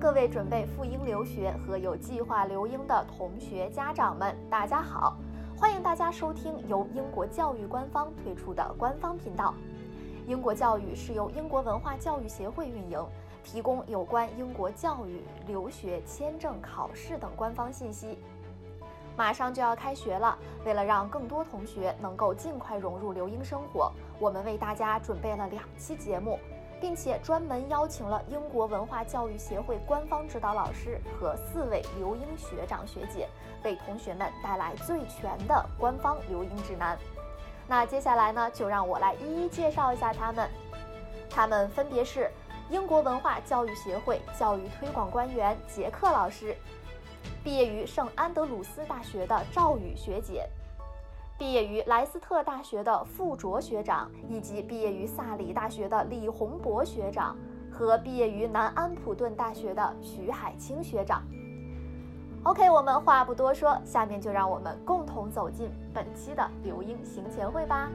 各位准备赴英留学和有计划留英的同学家长们，大家好！欢迎大家收听由英国教育官方推出的官方频道。英国教育是由英国文化教育协会运营，提供有关英国教育、留学、签证、考试等官方信息。马上就要开学了，为了让更多同学能够尽快融入留英生活，我们为大家准备了两期节目。并且专门邀请了英国文化教育协会官方指导老师和四位留英学长学姐，为同学们带来最全的官方留英指南。那接下来呢，就让我来一一介绍一下他们。他们分别是英国文化教育协会教育推广官员杰克老师，毕业于圣安德鲁斯大学的赵宇学姐。毕业于莱斯特大学的傅卓学长，以及毕业于萨里大学的李洪博学长，和毕业于南安普顿大学的徐海清学长。OK，我们话不多说，下面就让我们共同走进本期的留英行前会吧。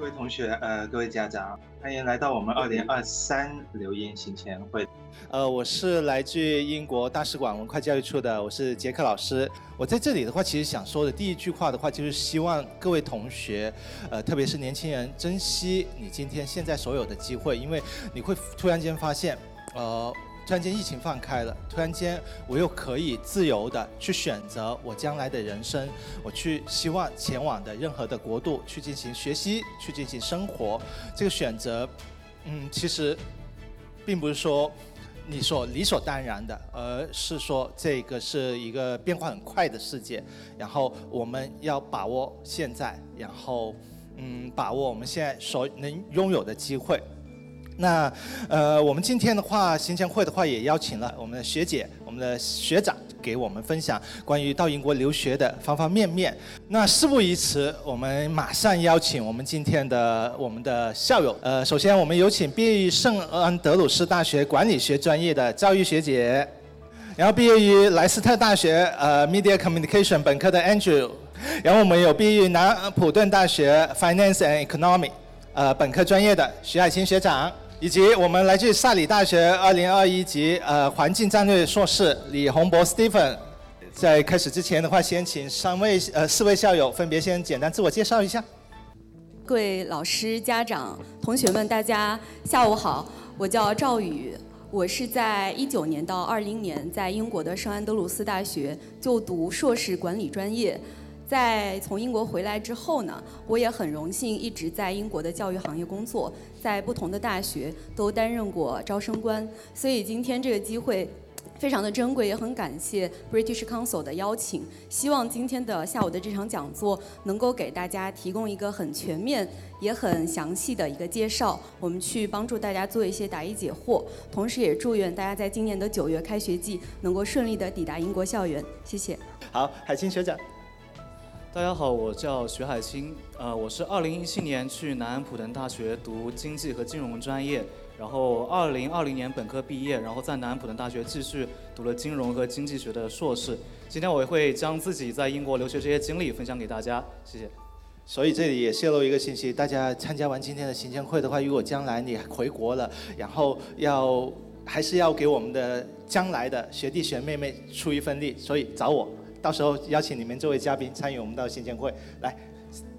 各位同学，呃，各位家长，欢迎来到我们二零二三留英行前会。呃，我是来自英国大使馆文化教育处的，我是杰克老师。我在这里的话，其实想说的第一句话的话，就是希望各位同学，呃，特别是年轻人，珍惜你今天现在所有的机会，因为你会突然间发现，呃，突然间疫情放开了，突然间我又可以自由的去选择我将来的人生，我去希望前往的任何的国度去进行学习，去进行生活。这个选择，嗯，其实并不是说。你所理所当然的，而是说这个是一个变化很快的世界，然后我们要把握现在，然后嗯，把握我们现在所能拥有的机会。那呃，我们今天的话，行前会的话也邀请了我们的学姐、我们的学长。给我们分享关于到英国留学的方方面面。那事不宜迟，我们马上邀请我们今天的我们的校友。呃，首先我们有请毕业于圣安德鲁斯大学管理学专业的赵玉学姐，然后毕业于莱斯特大学呃 Media Communication 本科的 Andrew，然后我们有毕业于南普顿大学 Finance and Economy 呃本科专业的徐海清学长。以及我们来自萨里大学二零二一级呃环境战略硕士李洪博 Stephen，在开始之前的话，先请三位呃四位校友分别先简单自我介绍一下。各位老师、家长、同学们，大家下午好，我叫赵宇，我是在一九年到二零年在英国的圣安德鲁斯大学就读硕士管理专业。在从英国回来之后呢，我也很荣幸一直在英国的教育行业工作，在不同的大学都担任过招生官，所以今天这个机会非常的珍贵，也很感谢 British Council 的邀请。希望今天的下午的这场讲座能够给大家提供一个很全面也很详细的一个介绍，我们去帮助大家做一些答疑解惑，同时也祝愿大家在今年的九月开学季能够顺利的抵达英国校园。谢谢。好，海清学长。大家好，我叫徐海清，呃，我是二零一七年去南安普顿大学读经济和金融专业，然后二零二零年本科毕业，然后在南安普顿大学继续读了金融和经济学的硕士。今天我会将自己在英国留学这些经历分享给大家，谢谢。所以这里也泄露一个信息，大家参加完今天的行前会的话，如果将来你回国了，然后要还是要给我们的将来的学弟学妹妹出一份力，所以找我。到时候邀请你们作为嘉宾参与我们的新鲜会，来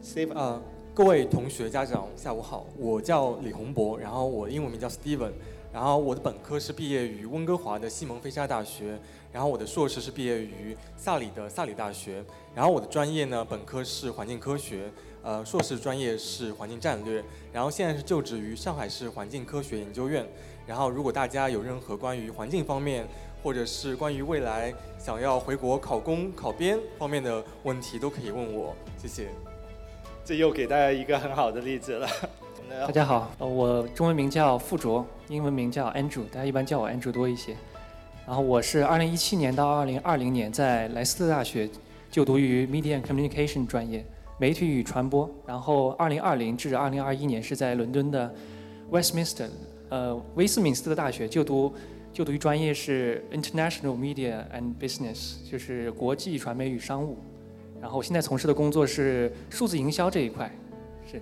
，Steve。呃，各位同学家长下午好，我叫李洪博，然后我英文名叫 Steven，然后我的本科是毕业于温哥华的西蒙菲沙大学，然后我的硕士是毕业于萨里的萨里大学，然后我的专业呢，本科是环境科学，呃，硕士专业是环境战略，然后现在是就职于上海市环境科学研究院，然后如果大家有任何关于环境方面，或者是关于未来想要回国考公考编方面的问题，都可以问我。谢谢。这又给大家一个很好的例子了。大家好，我中文名叫傅卓，英文名叫 Andrew，大家一般叫我 Andrew 多一些。然后我是2017年到2020年在莱斯特大学就读于 Media and Communication 专业，媒体与传播。然后2020至2021年是在伦敦的 Westminster，呃，威斯敏斯特大学就读。就读于专业是 International Media and Business，就是国际传媒与商务。然后我现在从事的工作是数字营销这一块，是。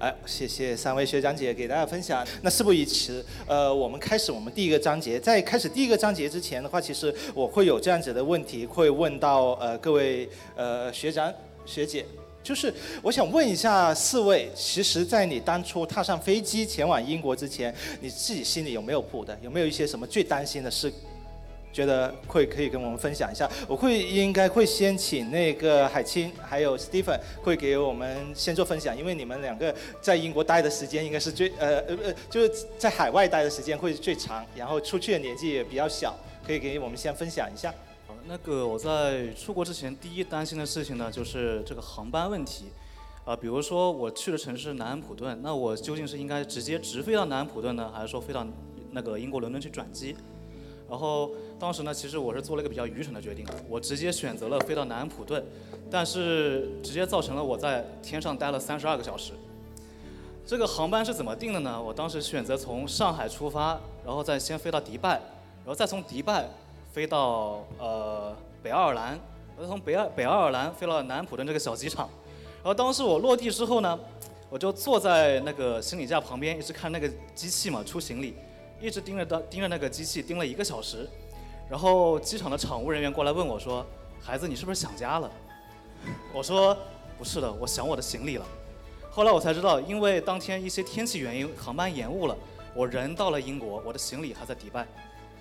哎，谢谢三位学长姐给大家分享。那事不宜迟，呃，我们开始我们第一个章节。在开始第一个章节之前的话，其实我会有这样子的问题，会问到呃各位呃学长学姐，就是我想问一下四位，其实，在你当初踏上飞机前往英国之前，你自己心里有没有谱的？有没有一些什么最担心的事？觉得会可以跟我们分享一下，我会应该会先请那个海清还有 Stephen 会给我们先做分享，因为你们两个在英国待的时间应该是最呃呃呃就是在海外待的时间会最长，然后出去的年纪也比较小，可以给我们先分享一下。那个我在出国之前第一担心的事情呢，就是这个航班问题，啊，比如说我去的城市南安普顿，那我究竟是应该直接直飞到南安普顿呢，还是说飞到那个英国伦敦去转机？然后当时呢，其实我是做了一个比较愚蠢的决定，我直接选择了飞到南安普顿，但是直接造成了我在天上待了三十二个小时。这个航班是怎么定的呢？我当时选择从上海出发，然后再先飞到迪拜，然后再从迪拜飞到呃北爱尔兰，然后从北爱北爱尔兰飞到南普顿这个小机场。然后当时我落地之后呢，我就坐在那个行李架旁边，一直看那个机器嘛出行李。一直盯着的盯着那个机器盯了一个小时，然后机场的场务人员过来问我说：“孩子，你是不是想家了？”我说：“不是的，我想我的行李了。”后来我才知道，因为当天一些天气原因，航班延误了，我人到了英国，我的行李还在迪拜。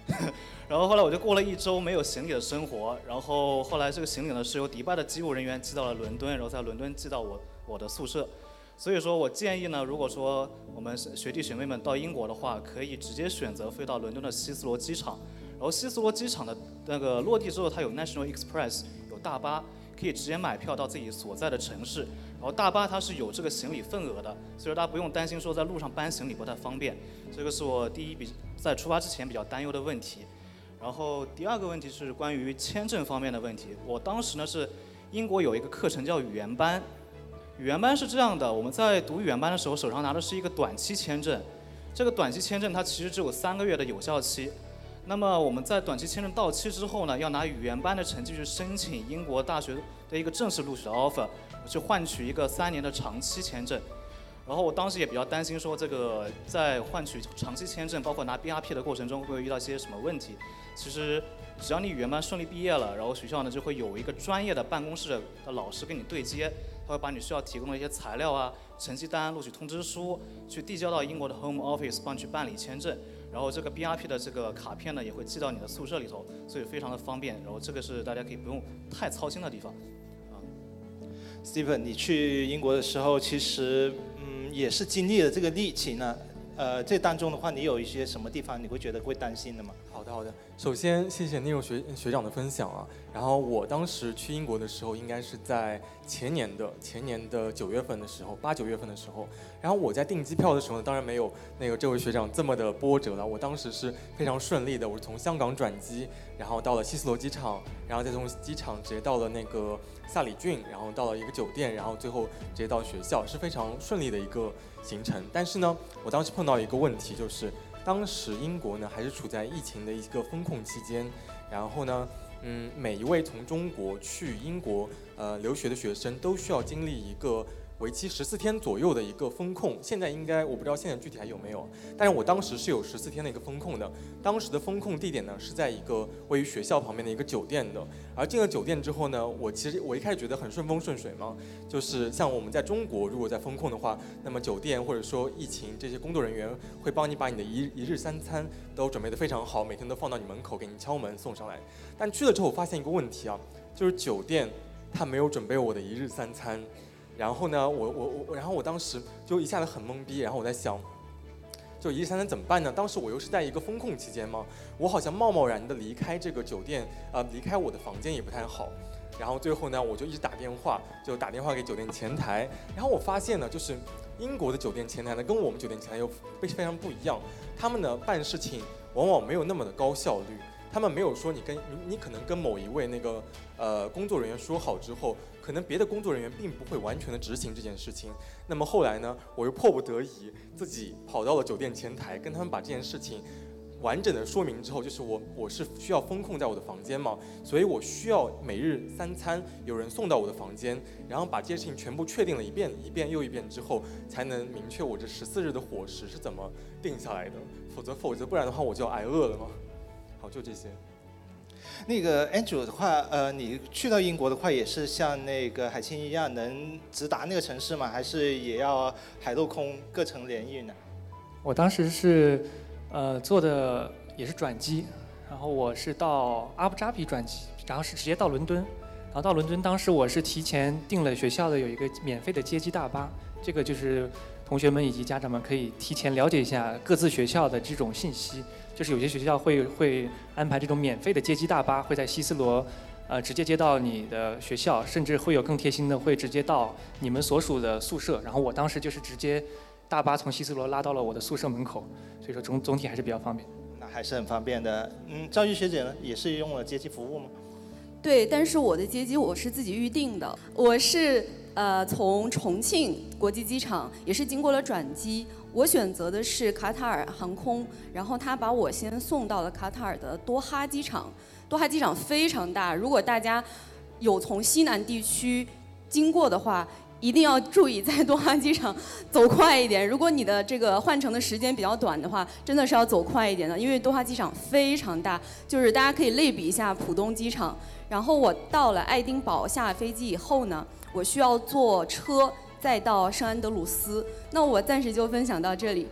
然后后来我就过了一周没有行李的生活，然后后来这个行李呢是由迪拜的机务人员寄到了伦敦，然后在伦敦寄到我我的宿舍。所以说我建议呢，如果说我们学弟学妹们到英国的话，可以直接选择飞到伦敦的希斯罗机场。然后希斯罗机场的那个落地之后，它有 National Express，有大巴，可以直接买票到自己所在的城市。然后大巴它是有这个行李份额的，所以说大家不用担心说在路上搬行李不太方便。这个是我第一笔在出发之前比较担忧的问题。然后第二个问题是关于签证方面的问题。我当时呢是英国有一个课程叫语言班。语言班是这样的，我们在读语言班的时候，手上拿的是一个短期签证。这个短期签证它其实只有三个月的有效期。那么我们在短期签证到期之后呢，要拿语言班的成绩去申请英国大学的一个正式录取的 offer，去换取一个三年的长期签证。然后我当时也比较担心说，这个在换取长期签证，包括拿 BRP 的过程中，会遇到一些什么问题？其实只要你语言班顺利毕业了，然后学校呢就会有一个专业的办公室的老师跟你对接。他会把你需要提供的一些材料啊、成绩单、录取通知书，去递交到英国的 Home Office 帮你去办理签证。然后这个 BRP 的这个卡片呢，也会寄到你的宿舍里头，所以非常的方便。然后这个是大家可以不用太操心的地方。啊，Stephen，你去英国的时候，其实也是经历了这个疫情呢。呃，这当中的话，你有一些什么地方你会觉得会担心的吗？好的，好的。首先，谢谢 Neil 学学长的分享啊。然后我当时去英国的时候，应该是在前年的前年的九月份的时候，八九月份的时候。然后我在订机票的时候，当然没有那个这位学长这么的波折了。我当时是非常顺利的，我是从香港转机，然后到了希斯罗机场，然后再从机场直接到了那个萨里郡，然后到了一个酒店，然后最后直接到学校，是非常顺利的一个行程。但是呢，我当时碰到一个问题，就是当时英国呢还是处在疫情的一个风控期间，然后呢，嗯，每一位从中国去英国呃留学的学生都需要经历一个。为期十四天左右的一个风控，现在应该我不知道现在具体还有没有，但是我当时是有十四天的一个风控的。当时的风控地点呢是在一个位于学校旁边的一个酒店的。而进了酒店之后呢，我其实我一开始觉得很顺风顺水嘛，就是像我们在中国如果在风控的话，那么酒店或者说疫情这些工作人员会帮你把你的一一日三餐都准备得非常好，每天都放到你门口给你敲门送上来。但去了之后我发现一个问题啊，就是酒店它没有准备我的一日三餐。然后呢，我我我，然后我当时就一下子很懵逼，然后我在想，就一日三餐怎么办呢？当时我又是在一个风控期间嘛，我好像贸贸然的离开这个酒店，呃，离开我的房间也不太好。然后最后呢，我就一直打电话，就打电话给酒店前台。然后我发现呢，就是英国的酒店前台呢，跟我们酒店前台又非非常不一样，他们呢办事情往往没有那么的高效率。他们没有说你跟你你可能跟某一位那个呃工作人员说好之后，可能别的工作人员并不会完全的执行这件事情。那么后来呢，我又迫不得已自己跑到了酒店前台，跟他们把这件事情完整的说明之后，就是我我是需要封控在我的房间嘛，所以我需要每日三餐有人送到我的房间，然后把这些事情全部确定了一遍一遍又一遍之后，才能明确我这十四日的伙食是怎么定下来的。否则否则不然的话我就要挨饿了嘛。好，就这些。那个 Andrew 的话，呃，你去到英国的话，也是像那个海清一样能直达那个城市吗？还是也要海陆空各程联运呢？我当时是，呃，坐的也是转机，然后我是到阿布扎比转机，然后是直接到伦敦，然后到伦敦，当时我是提前订了学校的有一个免费的接机大巴，这个就是同学们以及家长们可以提前了解一下各自学校的这种信息。就是有些学校会会安排这种免费的接机大巴，会在希斯罗，呃，直接接到你的学校，甚至会有更贴心的，会直接到你们所属的宿舍。然后我当时就是直接大巴从希斯罗拉到了我的宿舍门口，所以说总总体还是比较方便。那还是很方便的。嗯，赵玉学姐呢，也是用了接机服务吗？对，但是我的接机我是自己预定的，我是呃从重庆国际机场，也是经过了转机。我选择的是卡塔尔航空，然后他把我先送到了卡塔尔的多哈机场。多哈机场非常大，如果大家有从西南地区经过的话，一定要注意在多哈机场走快一点。如果你的这个换乘的时间比较短的话，真的是要走快一点的，因为多哈机场非常大，就是大家可以类比一下浦东机场。然后我到了爱丁堡下飞机以后呢，我需要坐车。再到圣安德鲁斯，那我暂时就分享到这里。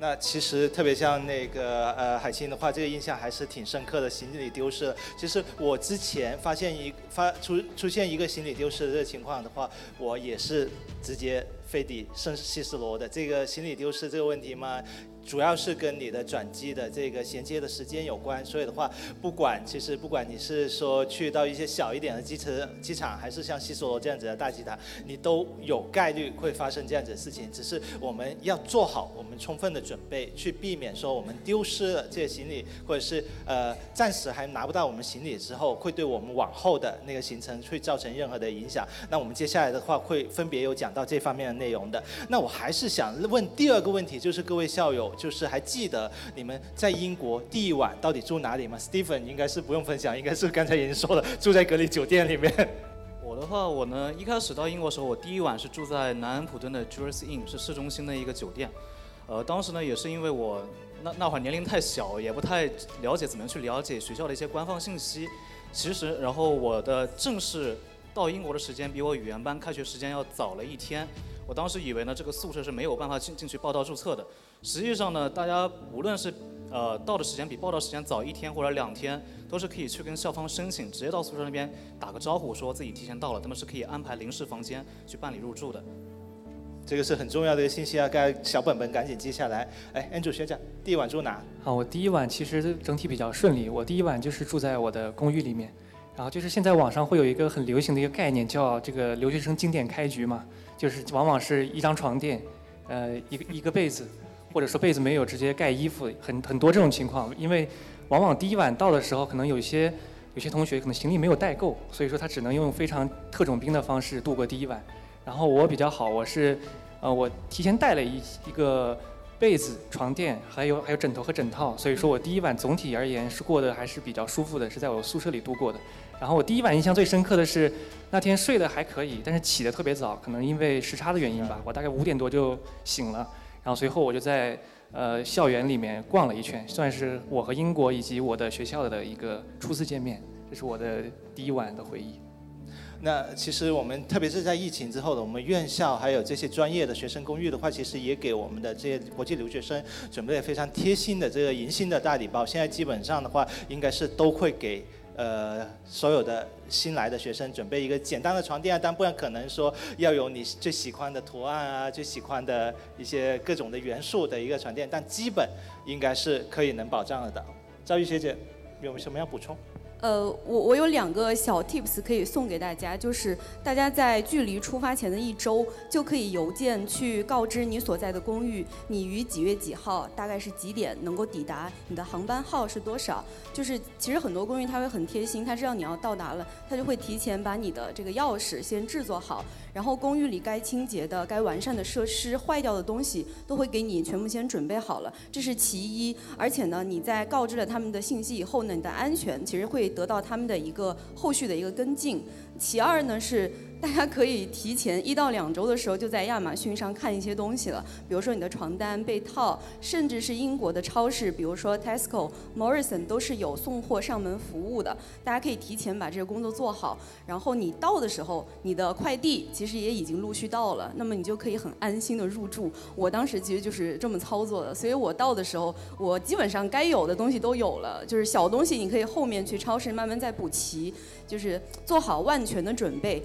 那其实特别像那个呃海清的话，这个印象还是挺深刻的。行李丢失，其实我之前发现一发出出现一个行李丢失的这个情况的话，我也是直接飞抵圣西斯罗的。这个行李丢失这个问题嘛。主要是跟你的转机的这个衔接的时间有关，所以的话，不管其实不管你是说去到一些小一点的机场机场，还是像西索罗这样子的大机场，你都有概率会发生这样子的事情。只是我们要做好我们充分的准备，去避免说我们丢失了这些行李，或者是呃暂时还拿不到我们行李之后，会对我们往后的那个行程会造成任何的影响。那我们接下来的话会分别有讲到这方面的内容的。那我还是想问第二个问题，就是各位校友。就是还记得你们在英国第一晚到底住哪里吗？Stephen 应该是不用分享，应该是刚才已经说了，住在隔离酒店里面。我的话，我呢一开始到英国时候，我第一晚是住在南安普敦的 Jewels Inn，是市中心的一个酒店。呃，当时呢也是因为我那那会儿年龄太小，也不太了解怎么去了解学校的一些官方信息。其实，然后我的正式到英国的时间比我语言班开学时间要早了一天。我当时以为呢，这个宿舍是没有办法进进去报到注册的。实际上呢，大家无论是呃到的时间比报到时间早一天或者两天，都是可以去跟校方申请，直接到宿舍那边打个招呼，说自己提前到了，他们是可以安排临时房间去办理入住的。这个是很重要的一个信息啊，该小本本赶紧记下来。哎，Andrew 学长，第一晚住哪？好，我第一晚其实整体比较顺利，我第一晚就是住在我的公寓里面。然后就是现在网上会有一个很流行的一个概念，叫这个留学生经典开局嘛。就是往往是一张床垫，呃，一个一个被子，或者说被子没有直接盖衣服，很很多这种情况。因为往往第一晚到的时候，可能有些有些同学可能行李没有带够，所以说他只能用非常特种兵的方式度过第一晚。然后我比较好，我是呃我提前带了一一个被子、床垫，还有还有枕头和枕套，所以说我第一晚总体而言是过得还是比较舒服的，是在我宿舍里度过的。然后我第一晚印象最深刻的是，那天睡得还可以，但是起得特别早，可能因为时差的原因吧，我大概五点多就醒了。然后随后我就在呃校园里面逛了一圈，算是我和英国以及我的学校的一个初次见面，这是我的第一晚的回忆。那其实我们特别是在疫情之后的，我们院校还有这些专业的学生公寓的话，其实也给我们的这些国际留学生准备了非常贴心的这个迎新的大礼包。现在基本上的话，应该是都会给。呃，所有的新来的学生准备一个简单的床垫啊，但不然可能说要有你最喜欢的图案啊，最喜欢的一些各种的元素的一个床垫，但基本应该是可以能保障了的。赵玉学姐有什么要补充？呃，我我有两个小 tips 可以送给大家，就是大家在距离出发前的一周就可以邮件去告知你所在的公寓，你于几月几号，大概是几点能够抵达，你的航班号是多少。就是其实很多公寓它会很贴心，它知道你要到达了，它就会提前把你的这个钥匙先制作好，然后公寓里该清洁的、该完善的设施、坏掉的东西都会给你全部先准备好了，这是其一。而且呢，你在告知了他们的信息以后呢，你的安全其实会得到他们的一个后续的一个跟进。其二呢是。大家可以提前一到两周的时候就在亚马逊上看一些东西了，比如说你的床单、被套，甚至是英国的超市，比如说 Tesco、Morrison 都是有送货上门服务的。大家可以提前把这个工作做好，然后你到的时候，你的快递其实也已经陆续到了，那么你就可以很安心的入住。我当时其实就是这么操作的，所以我到的时候，我基本上该有的东西都有了，就是小东西你可以后面去超市慢慢再补齐，就是做好万全的准备。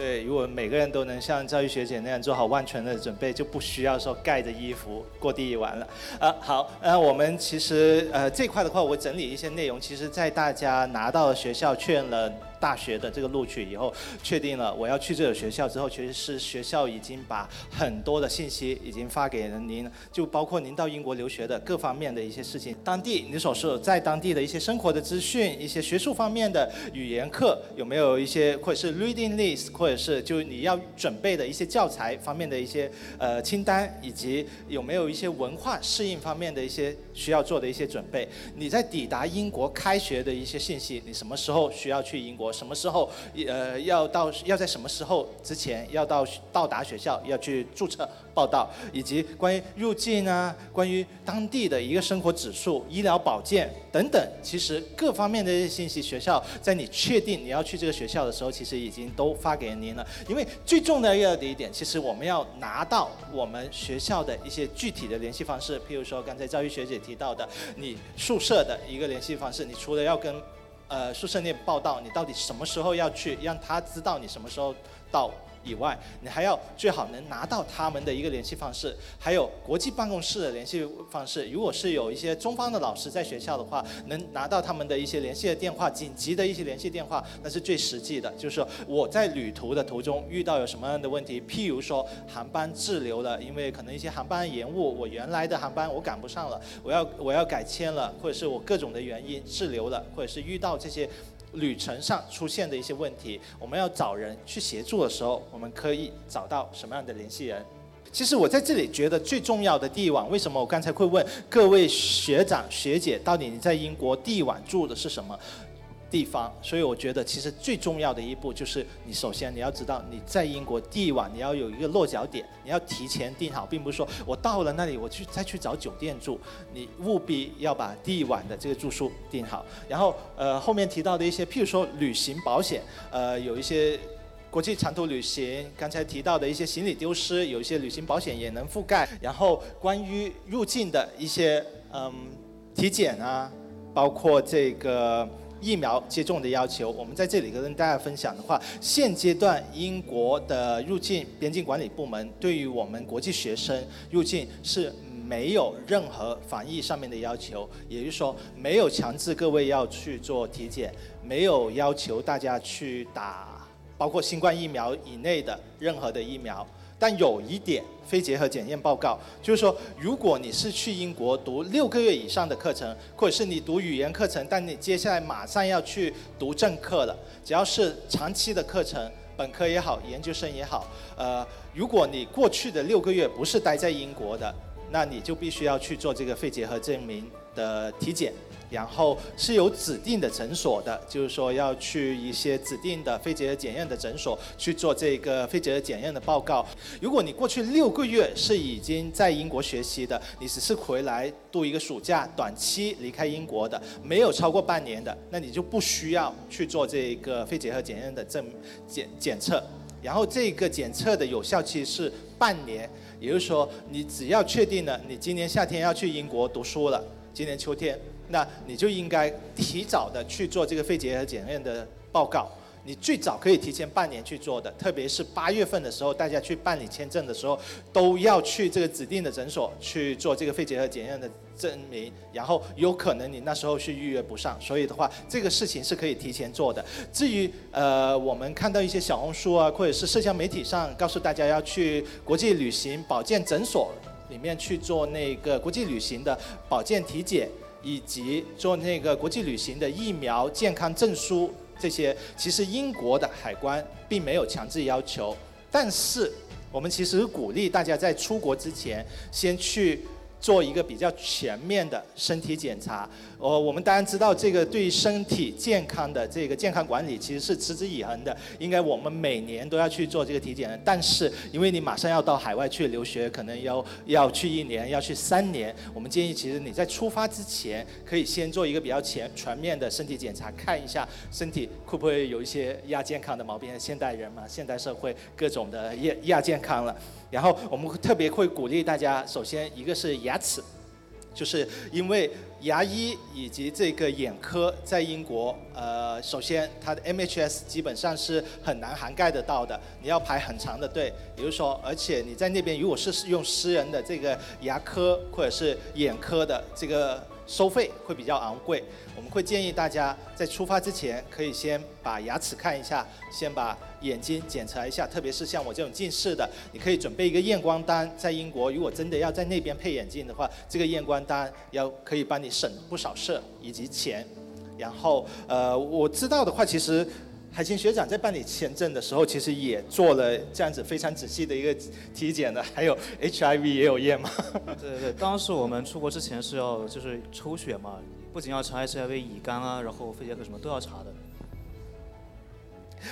对，如果每个人都能像教育学姐那样做好万全的准备，就不需要说盖着衣服过第一晚了。啊，好，呃，我们其实呃这块的话，我整理一些内容，其实在大家拿到学校确认了。大学的这个录取以后，确定了我要去这个学校之后，其实是学校已经把很多的信息已经发给了您，就包括您到英国留学的各方面的一些事情，当地你所说在当地的一些生活的资讯，一些学术方面的语言课有没有一些，或者是 reading list，或者是就你要准备的一些教材方面的一些呃清单，以及有没有一些文化适应方面的一些需要做的一些准备。你在抵达英国开学的一些信息，你什么时候需要去英国？什么时候，呃，要到要在什么时候之前要到到达学校要去注册报到，以及关于入境啊，关于当地的一个生活指数、医疗保健等等，其实各方面的一些信息，学校在你确定你要去这个学校的时候，其实已经都发给您了。因为最重要的一点，其实我们要拿到我们学校的一些具体的联系方式，譬如说刚才赵玉学姐提到的，你宿舍的一个联系方式，你除了要跟呃，宿舍内报道，你到底什么时候要去，让他知道你什么时候到。以外，你还要最好能拿到他们的一个联系方式，还有国际办公室的联系方式。如果是有一些中方的老师在学校的话，能拿到他们的一些联系的电话，紧急的一些联系电话，那是最实际的。就是我在旅途的途中遇到有什么样的问题，譬如说航班滞留了，因为可能一些航班延误，我原来的航班我赶不上了，我要我要改签了，或者是我各种的原因滞留了，或者是遇到这些。旅程上出现的一些问题，我们要找人去协助的时候，我们可以找到什么样的联系人？其实我在这里觉得最重要的第一晚，为什么我刚才会问各位学长学姐，到底你在英国第一晚住的是什么？地方，所以我觉得其实最重要的一步就是，你首先你要知道你在英国第一晚你要有一个落脚点，你要提前订好，并不是说我到了那里我去再去找酒店住，你务必要把第一晚的这个住宿订好。然后呃后面提到的一些，譬如说旅行保险，呃有一些国际长途旅行，刚才提到的一些行李丢失，有一些旅行保险也能覆盖。然后关于入境的一些嗯体检啊，包括这个。疫苗接种的要求，我们在这里跟大家分享的话，现阶段英国的入境边境管理部门对于我们国际学生入境是没有任何防疫上面的要求，也就是说没有强制各位要去做体检，没有要求大家去打包括新冠疫苗以内的任何的疫苗。但有一点，非结合检验报告，就是说，如果你是去英国读六个月以上的课程，或者是你读语言课程，但你接下来马上要去读正课了，只要是长期的课程，本科也好，研究生也好，呃，如果你过去的六个月不是待在英国的，那你就必须要去做这个肺结核证明的体检。然后是有指定的诊所的，就是说要去一些指定的肺结核检验的诊所去做这个肺结核检验的报告。如果你过去六个月是已经在英国学习的，你只是回来度一个暑假，短期离开英国的，没有超过半年的，那你就不需要去做这个肺结核检验的证检检测。然后这个检测的有效期是半年，也就是说你只要确定了你今年夏天要去英国读书了，今年秋天。那你就应该提早的去做这个肺结核检验的报告，你最早可以提前半年去做的，特别是八月份的时候，大家去办理签证的时候，都要去这个指定的诊所去做这个肺结核检验的证明，然后有可能你那时候是预约不上，所以的话，这个事情是可以提前做的。至于呃，我们看到一些小红书啊，或者是社交媒体上告诉大家要去国际旅行保健诊所里面去做那个国际旅行的保健体检，以及做那个国际旅行的疫苗健康证书。这些其实英国的海关并没有强制要求，但是我们其实鼓励大家在出国之前先去。做一个比较全面的身体检查，呃，我们当然知道这个对身体健康的这个健康管理其实是持之以恒的，应该我们每年都要去做这个体检。但是因为你马上要到海外去留学，可能要要去一年，要去三年，我们建议其实你在出发之前可以先做一个比较全全面的身体检查，看一下身体会不会有一些亚健康的毛病。现代人嘛，现代社会各种的亚亚健康了。然后我们特别会鼓励大家，首先一个是牙齿，就是因为牙医以及这个眼科在英国，呃，首先它的 MHS 基本上是很难涵盖得到的，你要排很长的队。比如说，而且你在那边如果是用私人的这个牙科或者是眼科的这个。收费会比较昂贵，我们会建议大家在出发之前可以先把牙齿看一下，先把眼睛检查一下，特别是像我这种近视的，你可以准备一个验光单。在英国，如果真的要在那边配眼镜的话，这个验光单要可以帮你省不少事以及钱。然后，呃，我知道的话，其实。海清学长在办理签证的时候，其实也做了这样子非常仔细的一个体检的，还有 HIV 也有验吗？对 对对，当时我们出国之前是要就是抽血嘛，不仅要查 HIV、乙肝啊，然后肺结核什么都要查的。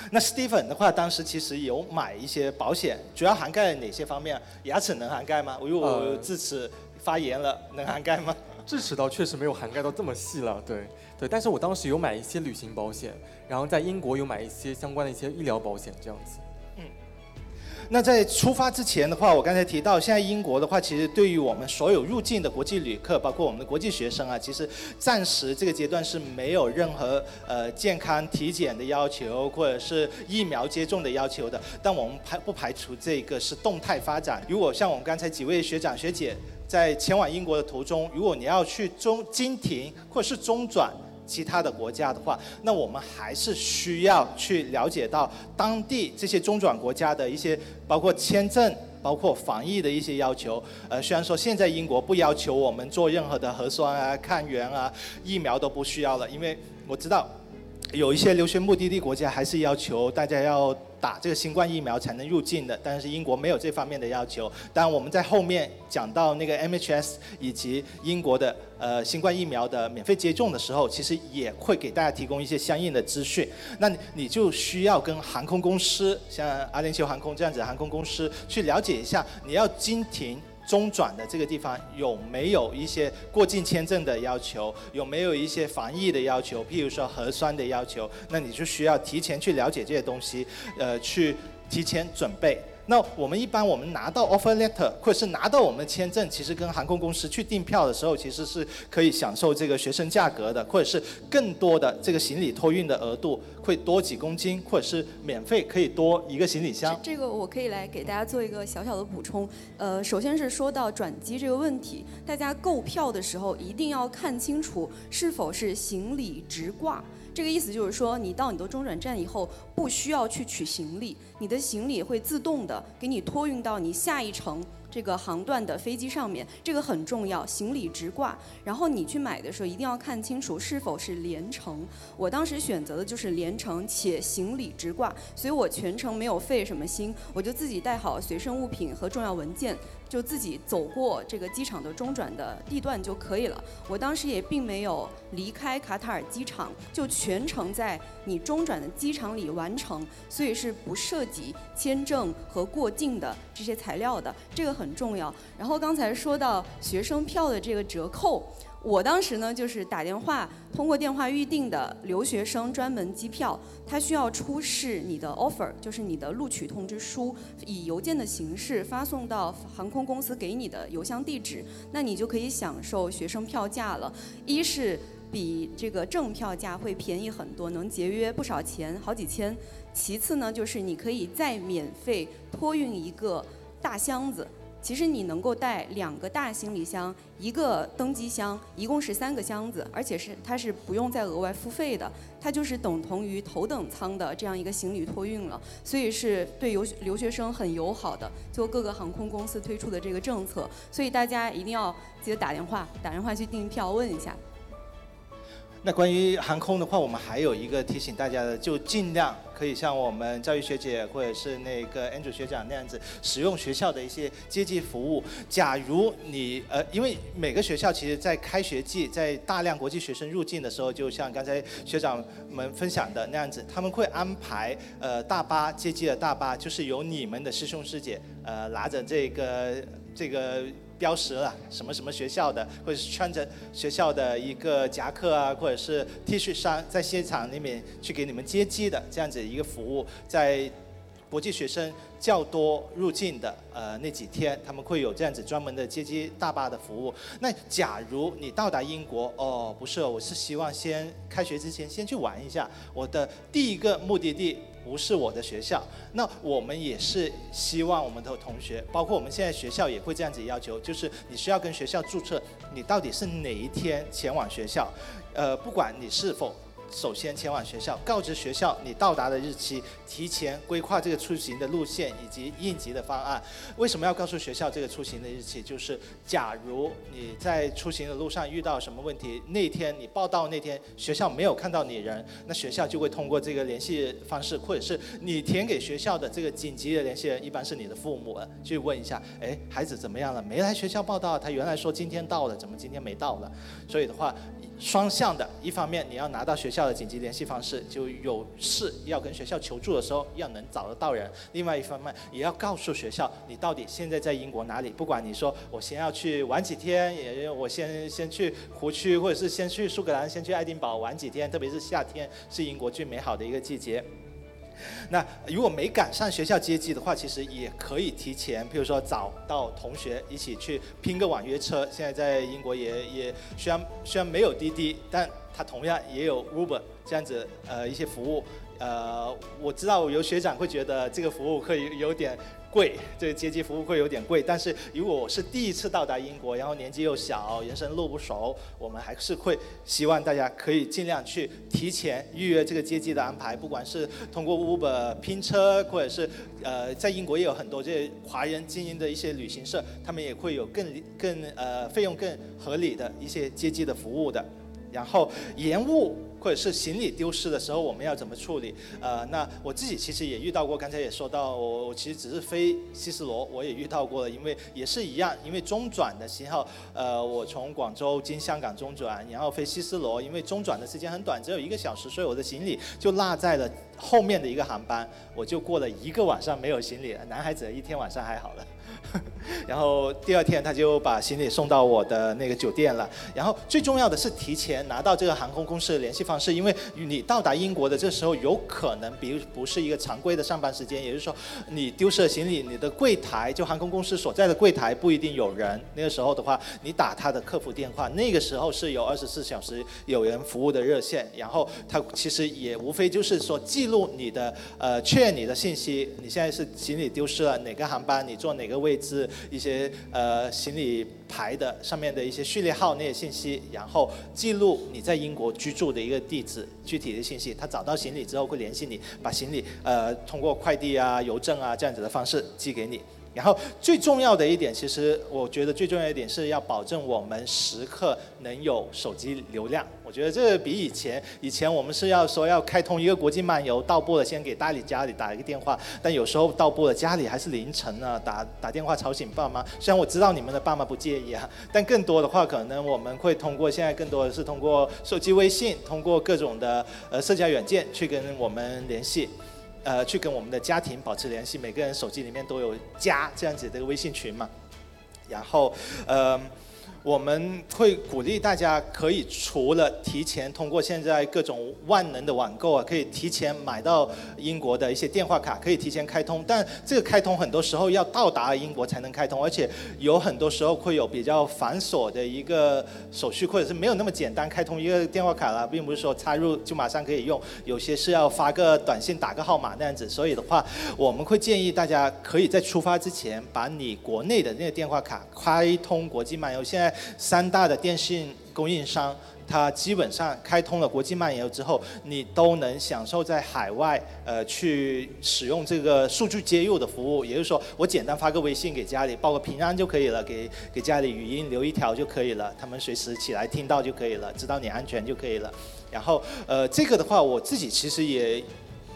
那 Stephen 的话，当时其实有买一些保险，主要涵盖哪些方面？牙齿能涵盖吗？如果智齿发炎了，能涵盖吗？智齿倒确实没有涵盖到这么细了，对对，但是我当时有买一些旅行保险，然后在英国有买一些相关的一些医疗保险，这样子。嗯，那在出发之前的话，我刚才提到，现在英国的话，其实对于我们所有入境的国际旅客，包括我们的国际学生啊，其实暂时这个阶段是没有任何呃健康体检的要求，或者是疫苗接种的要求的。但我们排不排除这个是动态发展。如果像我们刚才几位学长学姐。在前往英国的途中，如果你要去中经停或是中转其他的国家的话，那我们还是需要去了解到当地这些中转国家的一些包括签证、包括防疫的一些要求。呃，虽然说现在英国不要求我们做任何的核酸啊、抗原啊、疫苗都不需要了，因为我知道有一些留学目的地国家还是要求大家要。打这个新冠疫苗才能入境的，但是英国没有这方面的要求。当，我们在后面讲到那个 MHS 以及英国的呃新冠疫苗的免费接种的时候，其实也会给大家提供一些相应的资讯。那你就需要跟航空公司，像阿联酋航空这样子的航空公司去了解一下，你要经停。中转的这个地方有没有一些过境签证的要求？有没有一些防疫的要求？譬如说核酸的要求，那你就需要提前去了解这些东西，呃，去提前准备。那我们一般我们拿到 offer letter 或者是拿到我们签证，其实跟航空公司去订票的时候，其实是可以享受这个学生价格的，或者是更多的这个行李托运的额度会多几公斤，或者是免费可以多一个行李箱。这个我可以来给大家做一个小小的补充。呃，首先是说到转机这个问题，大家购票的时候一定要看清楚是否是行李直挂。这个意思就是说，你到你的中转站以后，不需要去取行李，你的行李会自动的给你托运到你下一程这个航段的飞机上面，这个很重要，行李直挂。然后你去买的时候一定要看清楚是否是连程。我当时选择的就是连程且行李直挂，所以我全程没有费什么心，我就自己带好随身物品和重要文件。就自己走过这个机场的中转的地段就可以了。我当时也并没有离开卡塔尔机场，就全程在你中转的机场里完成，所以是不涉及签证和过境的这些材料的，这个很重要。然后刚才说到学生票的这个折扣。我当时呢，就是打电话通过电话预定的留学生专门机票，他需要出示你的 offer，就是你的录取通知书，以邮件的形式发送到航空公司给你的邮箱地址，那你就可以享受学生票价了。一是比这个正票价会便宜很多，能节约不少钱，好几千。其次呢，就是你可以再免费托运一个大箱子。其实你能够带两个大行李箱，一个登机箱，一共是三个箱子，而且是它是不用再额外付费的，它就是等同于头等舱的这样一个行李托运了，所以是对留留学生很友好的，就各个航空公司推出的这个政策，所以大家一定要记得打电话，打电话去订票问一下。那关于航空的话，我们还有一个提醒大家的，就尽量可以像我们教育学姐或者是那个 Andrew 学长那样子，使用学校的一些接机服务。假如你呃，因为每个学校其实在开学季，在大量国际学生入境的时候，就像刚才学长们分享的那样子，他们会安排呃大巴接机的大巴，就是由你们的师兄师姐呃拿着这个这个。标识了什么什么学校的，或者是穿着学校的一个夹克啊，或者是 T 恤衫，在现场里面去给你们接机的这样子一个服务，在国际学生较多入境的呃那几天，他们会有这样子专门的接机大巴的服务。那假如你到达英国，哦，不是，我是希望先开学之前先去玩一下，我的第一个目的地。不是我的学校，那我们也是希望我们的同学，包括我们现在学校也会这样子要求，就是你需要跟学校注册，你到底是哪一天前往学校，呃，不管你是否。首先前往学校，告知学校你到达的日期，提前规划这个出行的路线以及应急的方案。为什么要告诉学校这个出行的日期？就是假如你在出行的路上遇到什么问题，那天你报到那天学校没有看到你人，那学校就会通过这个联系方式，或者是你填给学校的这个紧急的联系人，一般是你的父母，去问一下，哎，孩子怎么样了？没来学校报到，他原来说今天到了，怎么今天没到了？所以的话。双向的，一方面你要拿到学校的紧急联系方式，就有事要跟学校求助的时候要能找得到人；另外一方面也要告诉学校你到底现在在英国哪里。不管你说我先要去玩几天，也我先先去湖区，或者是先去苏格兰，先去爱丁堡玩几天，特别是夏天是英国最美好的一个季节。那如果没赶上学校接机的话，其实也可以提前，比如说找到同学一起去拼个网约车。现在在英国也也虽然虽然没有滴滴，但它同样也有 Uber 这样子呃一些服务。呃，我知道有学长会觉得这个服务可以有点。贵，这个接机服务会有点贵，但是如果我是第一次到达英国，然后年纪又小，人生路不熟，我们还是会希望大家可以尽量去提前预约这个接机的安排，不管是通过 Uber 拼车，或者是呃，在英国也有很多这些华人经营的一些旅行社，他们也会有更更呃费用更合理的一些接机的服务的，然后延误。或者是行李丢失的时候，我们要怎么处理？呃，那我自己其实也遇到过，刚才也说到，我我其实只是飞西斯罗，我也遇到过了，因为也是一样，因为中转的信号，呃，我从广州经香港中转，然后飞西斯罗，因为中转的时间很短，只有一个小时，所以我的行李就落在了后面的一个航班，我就过了一个晚上没有行李，男孩子一天晚上还好了。然后第二天他就把行李送到我的那个酒店了。然后最重要的是提前拿到这个航空公司的联系方式，因为你到达英国的这时候有可能，比如不是一个常规的上班时间，也就是说你丢失了行李，你的柜台就航空公司所在的柜台不一定有人。那个时候的话，你打他的客服电话，那个时候是有二十四小时有人服务的热线。然后他其实也无非就是说记录你的呃确认你的信息，你现在是行李丢失了，哪个航班，你坐哪个位。置一些呃行李牌的上面的一些序列号那些信息，然后记录你在英国居住的一个地址具体的信息。他找到行李之后会联系你，把行李呃通过快递啊、邮政啊这样子的方式寄给你。然后最重要的一点，其实我觉得最重要一点是要保证我们时刻能有手机流量。我觉得这比以前，以前我们是要说要开通一个国际漫游，到步了先给家里家里打一个电话，但有时候到步了家里还是凌晨呢，打打电话吵醒爸妈。虽然我知道你们的爸妈不介意啊，但更多的话可能我们会通过现在更多的是通过手机微信，通过各种的呃社交软件去跟我们联系。呃，去跟我们的家庭保持联系，每个人手机里面都有加这样子的微信群嘛。然后，呃，我们会鼓励大家可以除了提前通过现在各种万能的网购啊，可以提前买到英国的一些电话卡，可以提前开通。但这个开通很多时候要到达英国才能开通，而且有很多时候会有比较繁琐的一个手续，或者是没有那么简单开通一个电话卡了，并不是说插入就马上可以用，有些是要发个短信打个号码那样子。所以的话，我们会建议大家可以在出发之前把你国内的那个电话卡开通国际漫游。现在三大的电信供应商，它基本上开通了国际漫游之后，你都能享受在海外呃去使用这个数据接入的服务。也就是说，我简单发个微信给家里报个平安就可以了，给给家里语音留一条就可以了，他们随时起来听到就可以了，知道你安全就可以了。然后呃，这个的话，我自己其实也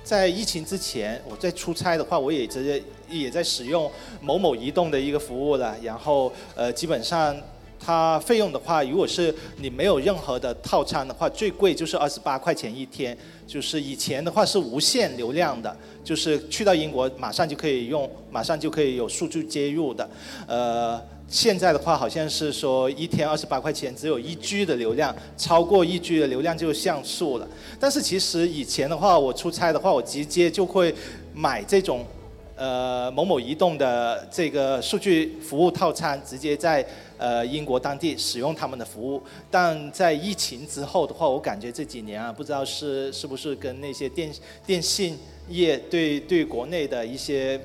在疫情之前，我在出差的话，我也直接也在使用某某移动的一个服务了。然后呃，基本上。它费用的话，如果是你没有任何的套餐的话，最贵就是二十八块钱一天。就是以前的话是无限流量的，就是去到英国马上就可以用，马上就可以有数据接入的。呃，现在的话好像是说一天二十八块钱，只有一 G 的流量，超过一 G 的流量就像素了。但是其实以前的话，我出差的话，我直接就会买这种呃某某移动的这个数据服务套餐，直接在。呃，英国当地使用他们的服务，但在疫情之后的话，我感觉这几年啊，不知道是是不是跟那些电电信业对对国内的一些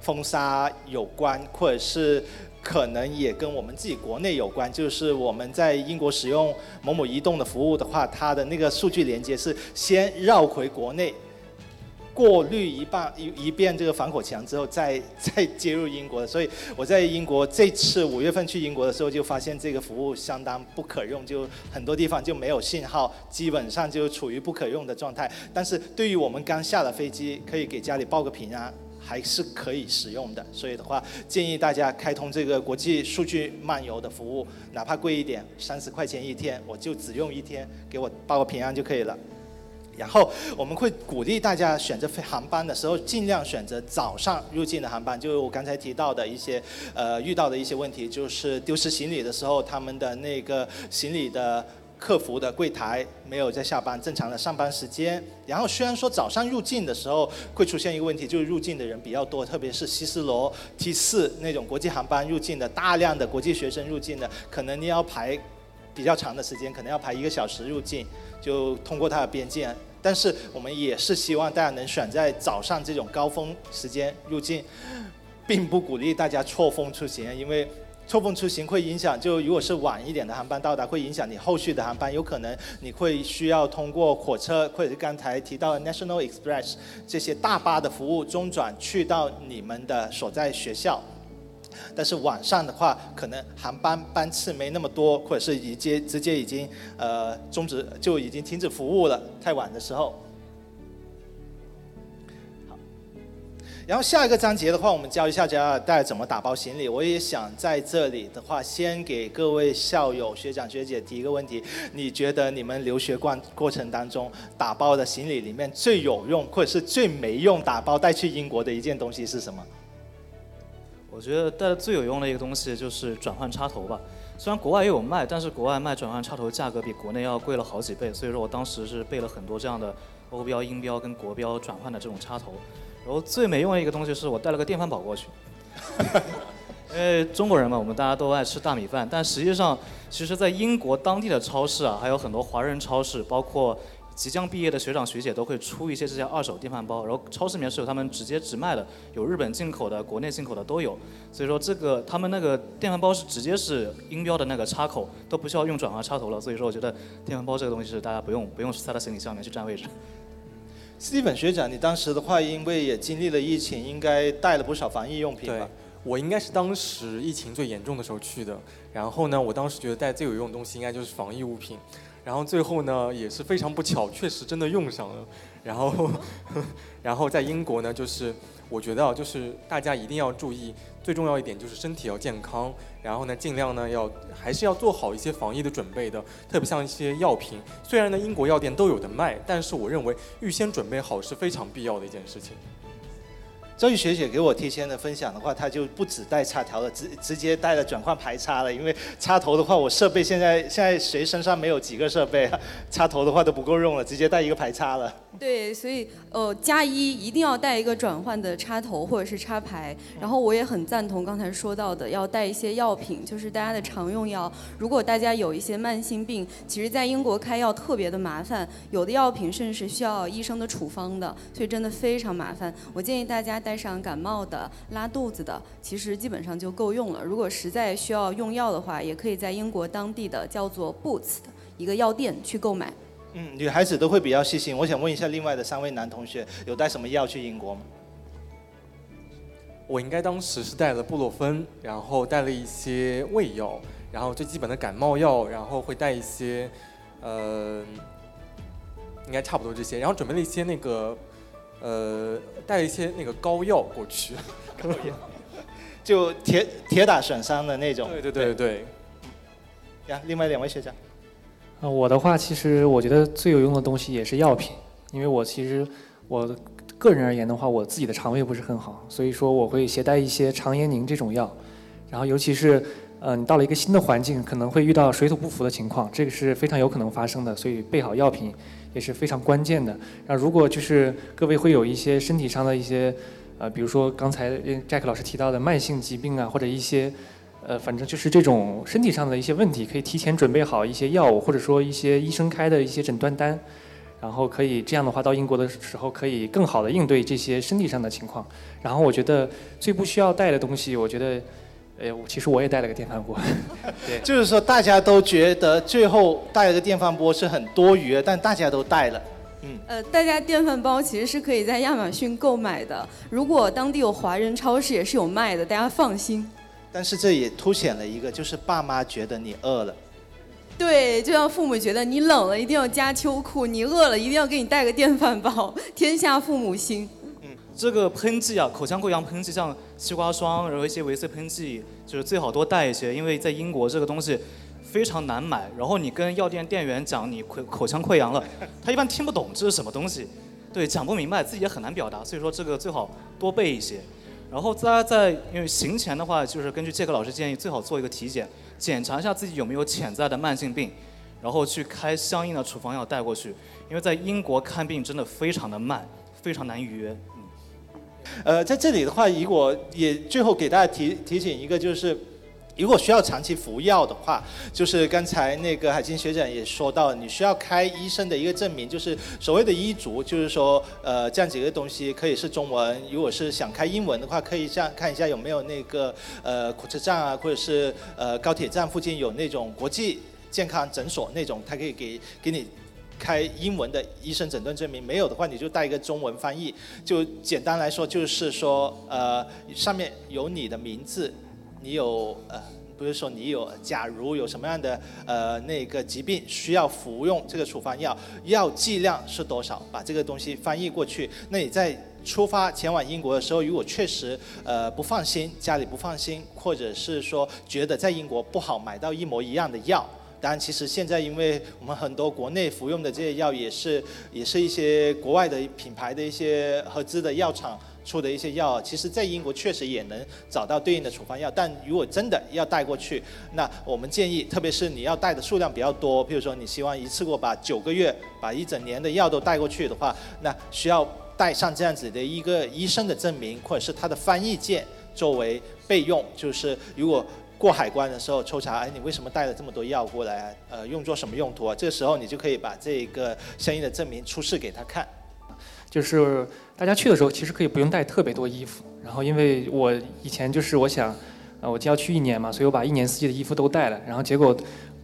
封杀有关，或者是可能也跟我们自己国内有关。就是我们在英国使用某某移动的服务的话，它的那个数据连接是先绕回国内。过滤一半一一遍这个防火墙之后，再 再接入英国的，所以我在英国这次五月份去英国的时候，就发现这个服务相当不可用，就很多地方就没有信号，基本上就处于不可用的状态。但是对于我们刚下了飞机，可以给家里报个平安，还是可以使用的。所以的话，建议大家开通这个国际数据漫游的服务，哪怕贵一点，三十块钱一天，我就只用一天，给我报个平安就可以了。然后我们会鼓励大家选择飞航班的时候，尽量选择早上入境的航班。就是我刚才提到的一些，呃，遇到的一些问题，就是丢失行李的时候，他们的那个行李的客服的柜台没有在下班正常的上班时间。然后虽然说早上入境的时候会出现一个问题，就是入境的人比较多，特别是希斯罗 T 四那种国际航班入境的大量的国际学生入境的，可能你要排比较长的时间，可能要排一个小时入境。就通过它的边境，但是我们也是希望大家能选在早上这种高峰时间入境，并不鼓励大家错峰出行，因为错峰出行会影响，就如果是晚一点的航班到达，会影响你后续的航班，有可能你会需要通过火车或者是刚才提到的 National Express 这些大巴的服务中转去到你们的所在学校。但是晚上的话，可能航班班次没那么多，或者是已经直接已经呃终止，就已经停止服务了。太晚的时候，好。然后下一个章节的话，我们教一下家大家怎么打包行李。我也想在这里的话，先给各位校友、学长、学姐提一个问题：你觉得你们留学过过程当中打包的行李里面最有用，或者是最没用打包带去英国的一件东西是什么？我觉得带的最有用的一个东西就是转换插头吧。虽然国外也有卖，但是国外卖转换插头价格比国内要贵了好几倍。所以说我当时是备了很多这样的欧标、英标跟国标转换的这种插头。然后最没用的一个东西是我带了个电饭煲过去，因为中国人嘛，我们大家都爱吃大米饭。但实际上，其实在英国当地的超市啊，还有很多华人超市，包括。即将毕业的学长学姐都会出一些这些二手电饭煲，然后超市里面是有他们直接直卖的，有日本进口的、国内进口的都有。所以说这个他们那个电饭煲是直接是音标的那个插口，都不需要用转换插头了。所以说我觉得电饭煲这个东西是大家不用不用塞到行李箱里面去占位置。斯蒂本学长，你当时的话因为也经历了疫情，应该带了不少防疫用品吧？我应该是当时疫情最严重的时候去的。然后呢，我当时觉得带最有用的东西应该就是防疫物品。然后最后呢，也是非常不巧，确实真的用上了。然后，然后在英国呢，就是我觉得啊就是大家一定要注意，最重要一点就是身体要健康。然后呢，尽量呢要还是要做好一些防疫的准备的，特别像一些药品，虽然呢英国药店都有的卖，但是我认为预先准备好是非常必要的一件事情。赵玉学姐给我提前的分享的话，她就不只带插条了，直直接带了转换排插了。因为插头的话，我设备现在现在谁身上没有几个设备？插头的话都不够用了，直接带一个排插了。对，所以呃，加一一定要带一个转换的插头或者是插排。然后我也很赞同刚才说到的，要带一些药品，就是大家的常用药。如果大家有一些慢性病，其实在英国开药特别的麻烦，有的药品甚至是需要医生的处方的，所以真的非常麻烦。我建议大家带。带上感冒的、拉肚子的，其实基本上就够用了。如果实在需要用药的话，也可以在英国当地的叫做 Boots 的一个药店去购买。嗯，女孩子都会比较细心。我想问一下，另外的三位男同学有带什么药去英国吗？我应该当时是带了布洛芬，然后带了一些胃药，然后最基本的感冒药，然后会带一些，呃，应该差不多这些，然后准备了一些那个。呃，带一些那个膏药过去，膏药，就铁铁打损伤的那种。对对对对。呀，另外两位学长。啊，我的话，其实我觉得最有用的东西也是药品，因为我其实我个人而言的话，我自己的肠胃不是很好，所以说我会携带一些肠炎宁这种药，然后尤其是呃你到了一个新的环境，可能会遇到水土不服的情况，这个是非常有可能发生的，所以备好药品。也是非常关键的。那如果就是各位会有一些身体上的一些，呃，比如说刚才 Jack 老师提到的慢性疾病啊，或者一些，呃，反正就是这种身体上的一些问题，可以提前准备好一些药物，或者说一些医生开的一些诊断单，然后可以这样的话到英国的时候可以更好的应对这些身体上的情况。然后我觉得最不需要带的东西，我觉得。哎，我其实我也带了个电饭锅，对，就是说大家都觉得最后带了个电饭锅是很多余的，但大家都带了，嗯，呃，大家电饭煲其实是可以在亚马逊购买的，如果当地有华人超市也是有卖的，大家放心。但是这也凸显了一个，就是爸妈觉得你饿了，对，就像父母觉得你冷了一定要加秋裤，你饿了一定要给你带个电饭煲，天下父母心。嗯。这个喷剂啊，口腔溃疡喷剂，像西瓜霜，然后一些维 C 喷剂，就是最好多带一些，因为在英国这个东西非常难买。然后你跟药店店员讲你口口腔溃疡了，他一般听不懂这是什么东西，对，讲不明白，自己也很难表达。所以说这个最好多备一些。然后大家在因为行前的话，就是根据杰克老师建议，最好做一个体检，检查一下自己有没有潜在的慢性病，然后去开相应的处方药带过去。因为在英国看病真的非常的慢，非常难预约。呃，在这里的话，如果也最后给大家提提醒一个，就是如果需要长期服药的话，就是刚才那个海清学长也说到，你需要开医生的一个证明，就是所谓的医嘱，就是说，呃，这样几个东西可以是中文，如果是想开英文的话，可以像看一下有没有那个呃火车站啊，或者是呃高铁站附近有那种国际健康诊所那种，他可以给给你。开英文的医生诊断证明没有的话，你就带一个中文翻译。就简单来说，就是说，呃，上面有你的名字，你有呃，不是说你有，假如有什么样的呃那个疾病需要服用这个处方药，药剂量是多少，把这个东西翻译过去。那你在出发前往英国的时候，如果确实呃不放心，家里不放心，或者是说觉得在英国不好买到一模一样的药。当然，其实现在因为我们很多国内服用的这些药，也是也是一些国外的品牌的一些合资的药厂出的一些药。其实，在英国确实也能找到对应的处方药。但如果真的要带过去，那我们建议，特别是你要带的数量比较多，比如说你希望一次过把九个月、把一整年的药都带过去的话，那需要带上这样子的一个医生的证明，或者是他的翻译件作为备用。就是如果过海关的时候抽查，哎，你为什么带了这么多药过来？呃，用作什么用途啊？这个时候你就可以把这个相应的证明出示给他看。就是大家去的时候，其实可以不用带特别多衣服。然后因为我以前就是我想，呃，我就要去一年嘛，所以我把一年四季的衣服都带了。然后结果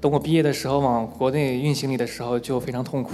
等我毕业的时候往国内运行李的时候就非常痛苦。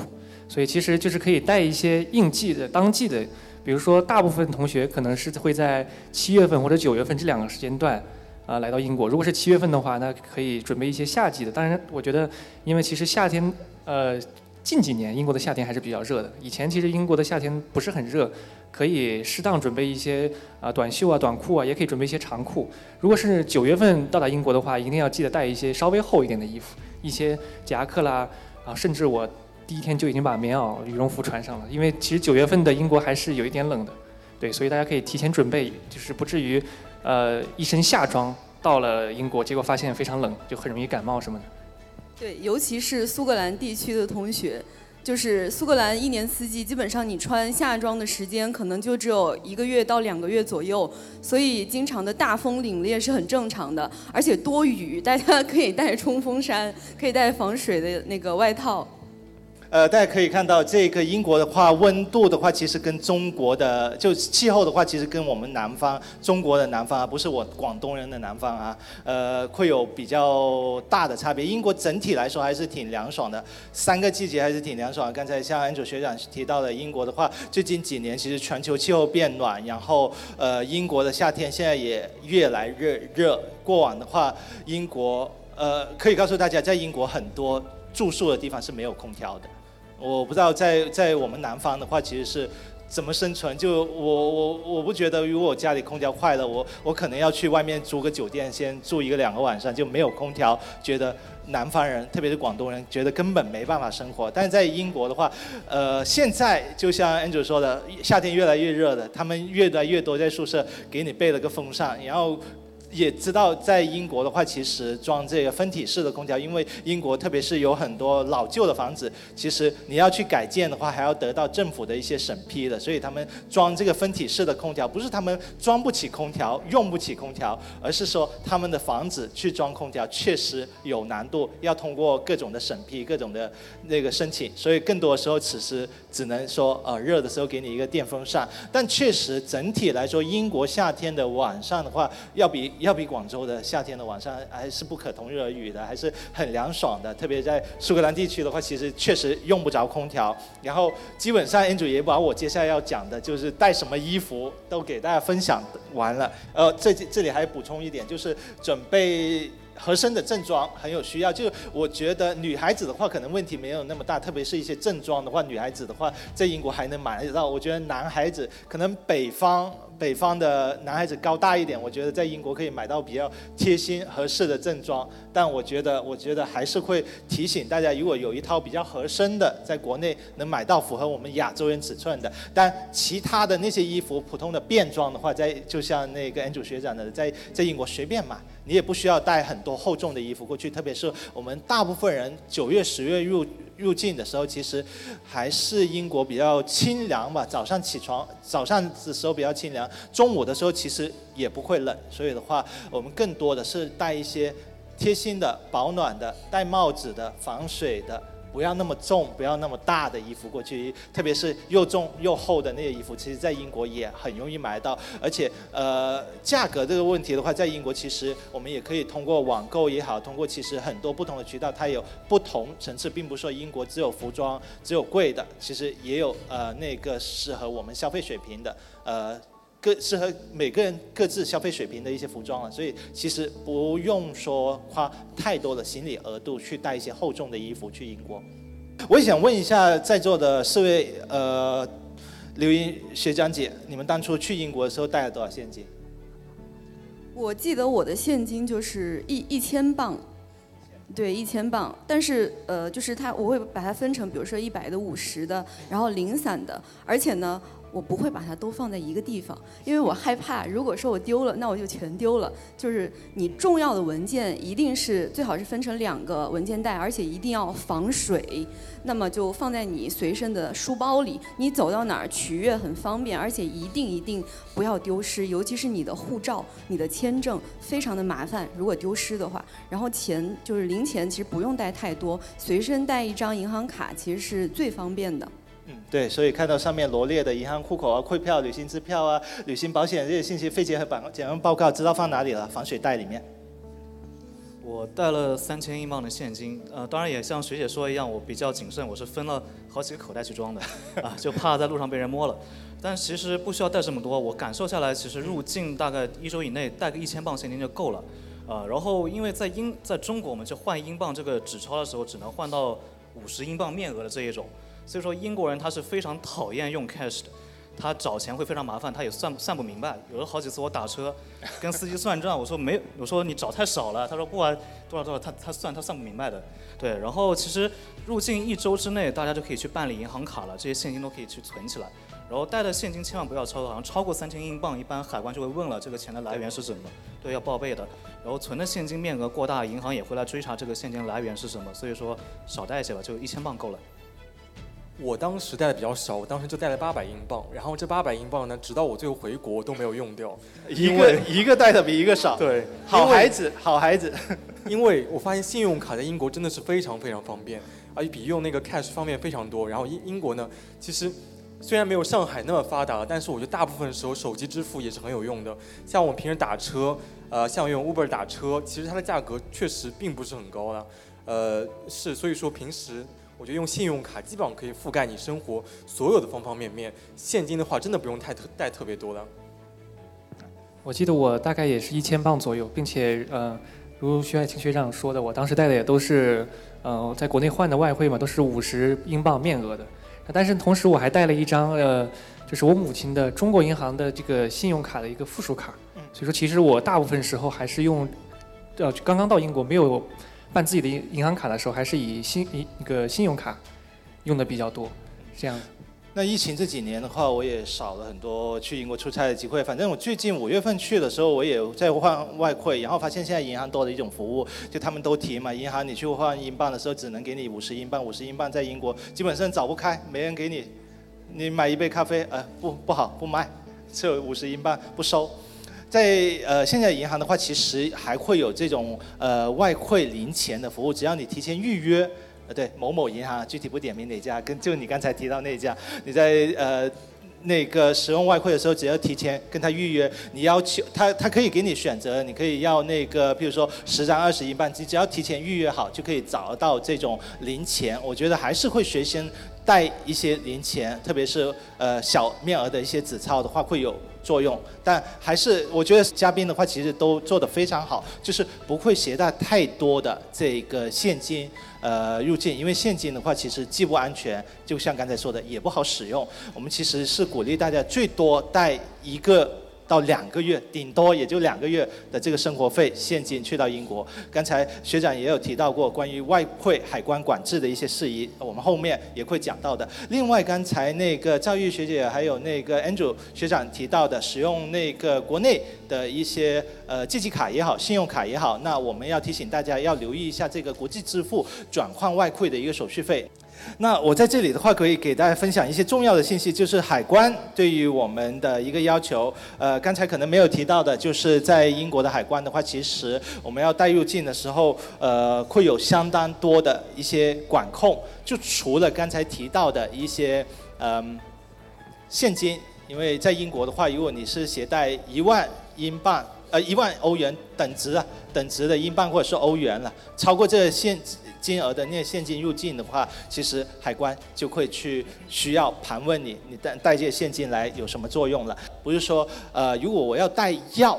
所以其实就是可以带一些应季的、当季的，比如说大部分同学可能是会在七月份或者九月份这两个时间段。啊，来到英国，如果是七月份的话，那可以准备一些夏季的。当然，我觉得，因为其实夏天，呃，近几年英国的夏天还是比较热的。以前其实英国的夏天不是很热，可以适当准备一些啊短袖啊、短裤啊，也可以准备一些长裤。如果是九月份到达英国的话，一定要记得带一些稍微厚一点的衣服，一些夹克啦，啊，甚至我第一天就已经把棉袄、羽绒服穿上了，因为其实九月份的英国还是有一点冷的。对，所以大家可以提前准备，就是不至于呃一身夏装到了英国，结果发现非常冷，就很容易感冒什么的。对，尤其是苏格兰地区的同学。就是苏格兰一年四季，基本上你穿夏装的时间可能就只有一个月到两个月左右，所以经常的大风凛冽是很正常的，而且多雨，大家可以带冲锋衫，可以带防水的那个外套。呃，大家可以看到，这个英国的话，温度的话，其实跟中国的就气候的话，其实跟我们南方中国的南方啊，不是我广东人的南方啊，呃，会有比较大的差别。英国整体来说还是挺凉爽的，三个季节还是挺凉爽。刚才像安主学长提到的，英国的话，最近几年其实全球气候变暖，然后呃，英国的夏天现在也越来越热。过往的话，英国呃，可以告诉大家，在英国很多住宿的地方是没有空调的。我不知道在在我们南方的话，其实是怎么生存？就我我我不觉得，如果我家里空调坏了，我我可能要去外面租个酒店，先住一个两个晚上，就没有空调，觉得南方人，特别是广东人，觉得根本没办法生活。但是在英国的话，呃，现在就像 Andrew 说的，夏天越来越热的，他们越来越多在宿舍给你备了个风扇，然后。也知道在英国的话，其实装这个分体式的空调，因为英国特别是有很多老旧的房子，其实你要去改建的话，还要得到政府的一些审批的，所以他们装这个分体式的空调，不是他们装不起空调、用不起空调，而是说他们的房子去装空调确实有难度，要通过各种的审批、各种的那个申请，所以更多的时候此时只能说，呃，热的时候给你一个电风扇，但确实整体来说，英国夏天的晚上的话，要比。要比广州的夏天的晚上还是不可同日而语的，还是很凉爽的。特别在苏格兰地区的话，其实确实用不着空调。然后基本上 Andrew 也把我接下来要讲的，就是带什么衣服都给大家分享完了。呃，这这里还补充一点，就是准备。合身的正装很有需要，就我觉得女孩子的话可能问题没有那么大，特别是一些正装的话，女孩子的话在英国还能买得到。我觉得男孩子可能北方北方的男孩子高大一点，我觉得在英国可以买到比较贴心合适的正装。但我觉得我觉得还是会提醒大家，如果有一套比较合身的，在国内能买到符合我们亚洲人尺寸的，但其他的那些衣服普通的便装的话，在就像那个 Andrew 学长的，在在英国随便买。你也不需要带很多厚重的衣服过去，特别是我们大部分人九月、十月入入境的时候，其实还是英国比较清凉吧。早上起床，早上的时候比较清凉，中午的时候其实也不会冷，所以的话，我们更多的是带一些贴心的、保暖的、戴帽子的、防水的。不要那么重，不要那么大的衣服过去，特别是又重又厚的那些衣服，其实在英国也很容易买到。而且，呃，价格这个问题的话，在英国其实我们也可以通过网购也好，通过其实很多不同的渠道，它有不同层次，并不是说英国只有服装只有贵的，其实也有呃那个适合我们消费水平的呃。各适合每个人各自消费水平的一些服装了，所以其实不用说花太多的行李额度去带一些厚重的衣服去英国。我也想问一下在座的四位呃刘英学长姐，你们当初去英国的时候带了多少现金？我记得我的现金就是一一千磅，对，一千磅。但是呃，就是它我会把它分成，比如说一百的、五十的，然后零散的，而且呢。我不会把它都放在一个地方，因为我害怕，如果说我丢了，那我就全丢了。就是你重要的文件一定是最好是分成两个文件袋，而且一定要防水，那么就放在你随身的书包里，你走到哪儿取阅很方便，而且一定一定不要丢失，尤其是你的护照、你的签证，非常的麻烦，如果丢失的话。然后钱就是零钱，其实不用带太多，随身带一张银行卡其实是最方便的。嗯，对，所以看到上面罗列的银行户口啊、汇票、旅行支票啊、旅行保险这些信息、废结和版检验报告，知道放哪里了？防水袋里面。我带了三千英镑的现金，呃，当然也像学姐说一样，我比较谨慎，我是分了好几个口袋去装的，啊，就怕在路上被人摸了。但其实不需要带这么多，我感受下来，其实入境大概一周以内带个一千磅现金就够了，啊，然后因为在英在中国，我们去换英镑这个纸钞的时候，只能换到五十英镑面额的这一种。所以说英国人他是非常讨厌用 cash 的，他找钱会非常麻烦，他也算算不明白。有了好几次我打车，跟司机算账，我说没，我说你找太少了，他说不管多少多少，他他算他算不明白的。对，然后其实入境一周之内，大家就可以去办理银行卡了，这些现金都可以去存起来。然后带的现金千万不要超过，好像超过三千英镑，一般海关就会问了这个钱的来源是什么，对，要报备的。然后存的现金面额过大，银行也会来追查这个现金来源是什么，所以说少带一些吧，就一千镑够了。我当时带的比较少，我当时就带了八百英镑，然后这八百英镑呢，直到我最后回国都没有用掉。一个一个带的比一个少。对，好孩子，好孩子。因为我发现信用卡在英国真的是非常非常方便，而且比用那个 cash 方便非常多。然后英英国呢，其实虽然没有上海那么发达，但是我觉得大部分时候手机支付也是很有用的。像我们平时打车，呃，像用 Uber 打车，其实它的价格确实并不是很高了。呃，是，所以说平时。我觉得用信用卡基本上可以覆盖你生活所有的方方面面，现金的话真的不用太特带特别多的。我记得我大概也是一千镑左右，并且呃，如徐海清学长说的，我当时带的也都是呃在国内换的外汇嘛，都是五十英镑面额的。但是同时我还带了一张呃，就是我母亲的中国银行的这个信用卡的一个附属卡。所以说其实我大部分时候还是用，呃刚刚到英国没有。办自己的银银行卡的时候，还是以信一一个信用卡用的比较多，这样。那疫情这几年的话，我也少了很多去英国出差的机会。反正我最近五月份去的时候，我也在换外汇，然后发现现在银行多了一种服务，就他们都提嘛，银行你去换英镑的时候，只能给你五十英镑，五十英镑在英国基本上找不开，没人给你。你买一杯咖啡，呃，不不好，不卖，只有五十英镑不收。在呃，现在银行的话，其实还会有这种呃外汇零钱的服务，只要你提前预约，呃，对某某银行，具体不点名哪家，跟就你刚才提到那家，你在呃那个使用外汇的时候，只要提前跟他预约，你要求他，他可以给你选择，你可以要那个，比如说十张二十英镑，你只要提前预约好，就可以找到这种零钱。我觉得还是会随身带一些零钱，特别是呃小面额的一些纸钞的话，会有。作用，但还是我觉得嘉宾的话其实都做得非常好，就是不会携带太多的这个现金呃入境，因为现金的话其实既不安全，就像刚才说的也不好使用。我们其实是鼓励大家最多带一个。到两个月，顶多也就两个月的这个生活费现金去到英国。刚才学长也有提到过关于外汇海关管制的一些事宜，我们后面也会讲到的。另外，刚才那个赵玉学姐还有那个 Andrew 学长提到的，使用那个国内的一些呃借记卡也好，信用卡也好，那我们要提醒大家要留意一下这个国际支付转换外汇的一个手续费。那我在这里的话，可以给大家分享一些重要的信息，就是海关对于我们的一个要求。呃，刚才可能没有提到的，就是在英国的海关的话，其实我们要带入境的时候，呃，会有相当多的一些管控。就除了刚才提到的一些嗯现金，因为在英国的话，如果你是携带一万英镑，呃，一万欧元等值啊，等值的英镑或者是欧元了，超过这现。金额的那现金入境的话，其实海关就会去需要盘问你，你带带这些现金来有什么作用了？不是说，呃，如果我要带药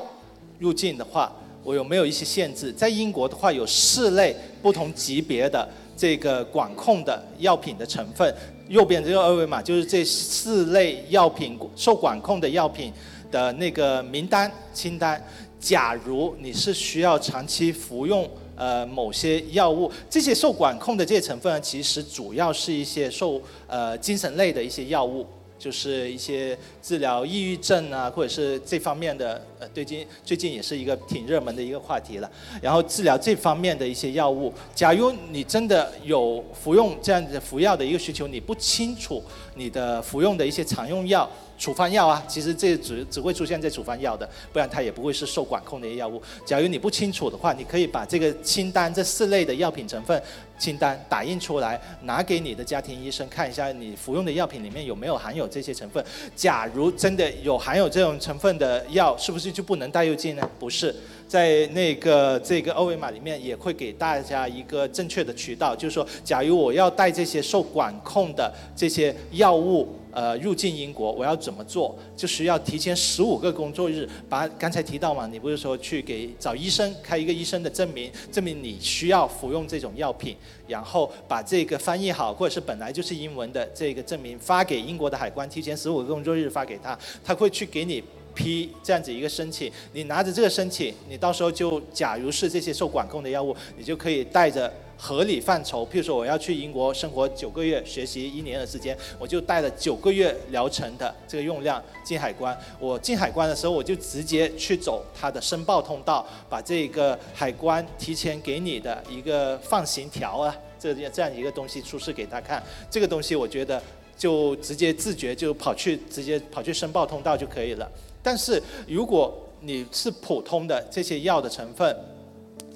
入境的话，我有没有一些限制？在英国的话，有四类不同级别的这个管控的药品的成分，右边这个二维码就是这四类药品受管控的药品的那个名单清单。假如你是需要长期服用。呃，某些药物，这些受管控的这些成分，其实主要是一些受呃精神类的一些药物，就是一些治疗抑郁症啊，或者是这方面的呃，最近最近也是一个挺热门的一个话题了。然后治疗这方面的一些药物，假如你真的有服用这样子服药的一个需求，你不清楚你的服用的一些常用药。处方药啊，其实这只只会出现在处方药的，不然它也不会是受管控的一些药物。假如你不清楚的话，你可以把这个清单这四类的药品成分清单打印出来，拿给你的家庭医生看一下，你服用的药品里面有没有含有这些成分。假如真的有含有这种成分的药，是不是就不能带入境呢？不是，在那个这个二维码里面也会给大家一个正确的渠道，就是说，假如我要带这些受管控的这些药物。呃，入境英国我要怎么做？就需要提前十五个工作日，把刚才提到嘛，你不是说去给找医生开一个医生的证明，证明你需要服用这种药品，然后把这个翻译好，或者是本来就是英文的这个证明发给英国的海关，提前十五个工作日发给他，他会去给你批这样子一个申请，你拿着这个申请，你到时候就假如是这些受管控的药物，你就可以带着。合理范畴，譬如说我要去英国生活九个月，学习一年的时间，我就带了九个月疗程的这个用量进海关。我进海关的时候，我就直接去走它的申报通道，把这个海关提前给你的一个放行条啊，这这样一个东西出示给他看。这个东西我觉得就直接自觉就跑去直接跑去申报通道就可以了。但是如果你是普通的这些药的成分。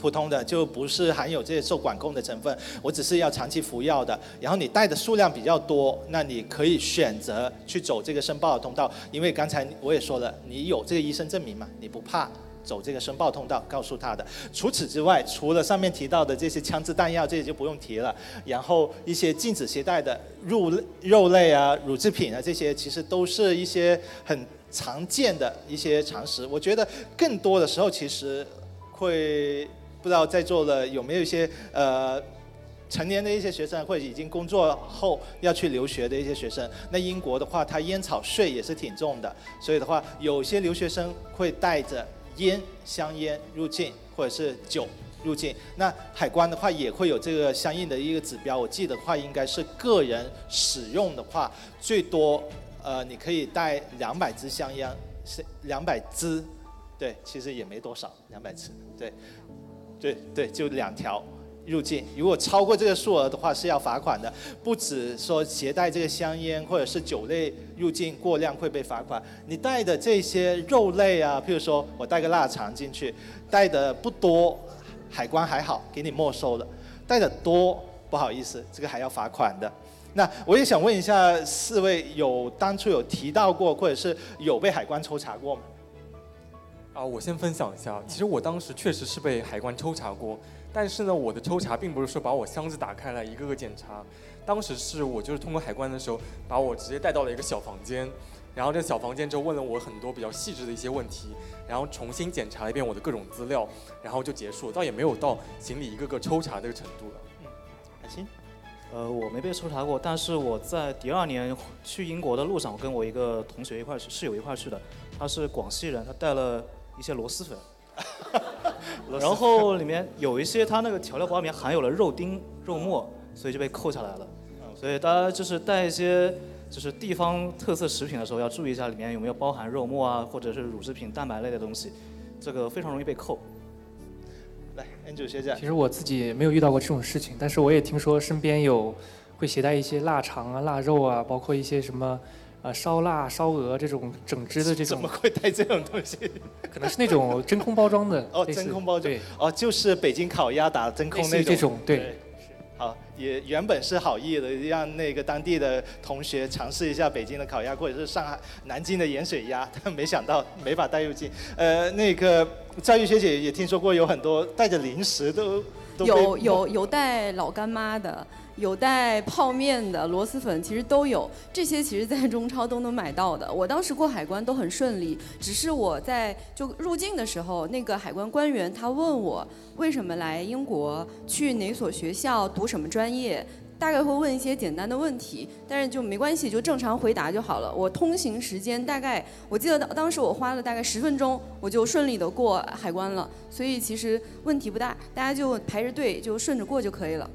普通的就不是含有这些受管控的成分，我只是要长期服药的。然后你带的数量比较多，那你可以选择去走这个申报的通道，因为刚才我也说了，你有这个医生证明嘛，你不怕走这个申报通道，告诉他的。除此之外，除了上面提到的这些枪支弹药，这些就不用提了。然后一些禁止携带的肉肉类啊、乳制品啊，这些其实都是一些很常见的一些常识。我觉得更多的时候其实会。不知道在座的有没有一些呃成年的一些学生，或者已经工作后要去留学的一些学生。那英国的话，它烟草税也是挺重的，所以的话，有些留学生会带着烟、香烟入境，或者是酒入境。那海关的话也会有这个相应的一个指标。我记得的话应该是个人使用的话，最多呃你可以带两百支香烟，是两百支，对，其实也没多少，两百支，对。对对，就两条入境。如果超过这个数额的话，是要罚款的。不止说携带这个香烟或者是酒类入境过量会被罚款，你带的这些肉类啊，譬如说我带个腊肠进去，带的不多，海关还好给你没收了；带的多，不好意思，这个还要罚款的。那我也想问一下四位，有当初有提到过，或者是有被海关抽查过吗？啊，我先分享一下。其实我当时确实是被海关抽查过，但是呢，我的抽查并不是说把我箱子打开来一个个检查。当时是我就是通过海关的时候，把我直接带到了一个小房间，然后这小房间就问了我很多比较细致的一些问题，然后重新检查了一遍我的各种资料，然后就结束，倒也没有到行李一个个抽查这个程度了。嗯，海清，呃，我没被抽查过，但是我在第二年去英国的路上，我跟我一个同学一块去，室友一块去的，他是广西人，他带了。一些螺蛳粉，然后里面有一些，它那个调料包里面含有了肉丁、肉末，所以就被扣下来了。所以大家就是带一些就是地方特色食品的时候，要注意一下里面有没有包含肉末啊，或者是乳制品、蛋白类的东西，这个非常容易被扣。来，Angel 学长，其实我自己没有遇到过这种事情，但是我也听说身边有会携带一些腊肠啊、腊肉啊，包括一些什么。啊，烧腊、烧鹅这种整只的这种，怎么会带这种东西？可能是那种真空包装的。哦，真空包装。哦，就是北京烤鸭打真空那种。这种，对。好，也原本是好意的，让那个当地的同学尝试一下北京的烤鸭，或者是上海、南京的盐水鸭，但没想到没法带入境。呃，那个赵玉学姐也听说过有很多带着零食都。有有有带老干妈的。有带泡面的螺蛳粉，其实都有这些，其实在中超都能买到的。我当时过海关都很顺利，只是我在就入境的时候，那个海关官员他问我为什么来英国，去哪所学校，读什么专业，大概会问一些简单的问题，但是就没关系，就正常回答就好了。我通行时间大概，我记得当当时我花了大概十分钟，我就顺利的过海关了，所以其实问题不大，大家就排着队就顺着过就可以了。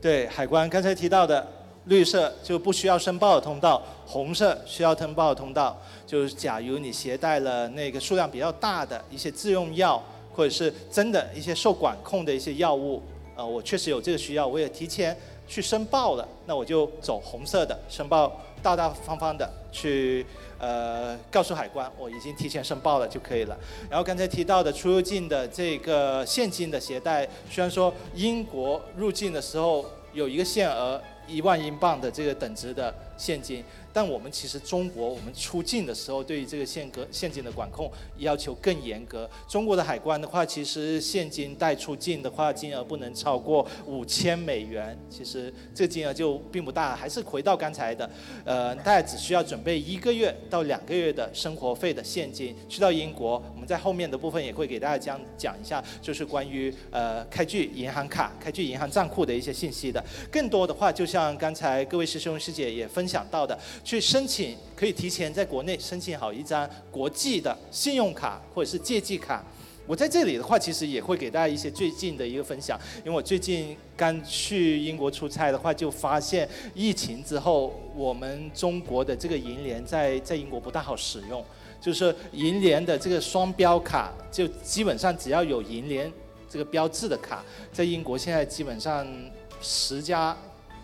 对海关刚才提到的绿色就不需要申报的通道，红色需要申报的通道，就是假如你携带了那个数量比较大的一些自用药，或者是真的一些受管控的一些药物，呃，我确实有这个需要，我也提前去申报了，那我就走红色的申报，大大方方的去呃告诉海关我已经提前申报了就可以了。然后刚才提到的出入境的这个现金的携带，虽然说英国入境的时候。有一个限额一万英镑的这个等值的现金。但我们其实中国，我们出境的时候，对于这个现格现金的管控要求更严格。中国的海关的话，其实现金带出境的话，金额不能超过五千美元。其实这个金额就并不大，还是回到刚才的，呃，大家只需要准备一个月到两个月的生活费的现金去到英国。我们在后面的部分也会给大家讲讲一下，就是关于呃开具银行卡、开具银行账户的一些信息的。更多的话，就像刚才各位师兄师姐也分享到的。去申请，可以提前在国内申请好一张国际的信用卡或者是借记卡，我在这里的话，其实也会给大家一些最近的一个分享，因为我最近刚去英国出差的话，就发现疫情之后，我们中国的这个银联在在英国不大好使用，就是银联的这个双标卡，就基本上只要有银联这个标志的卡，在英国现在基本上十家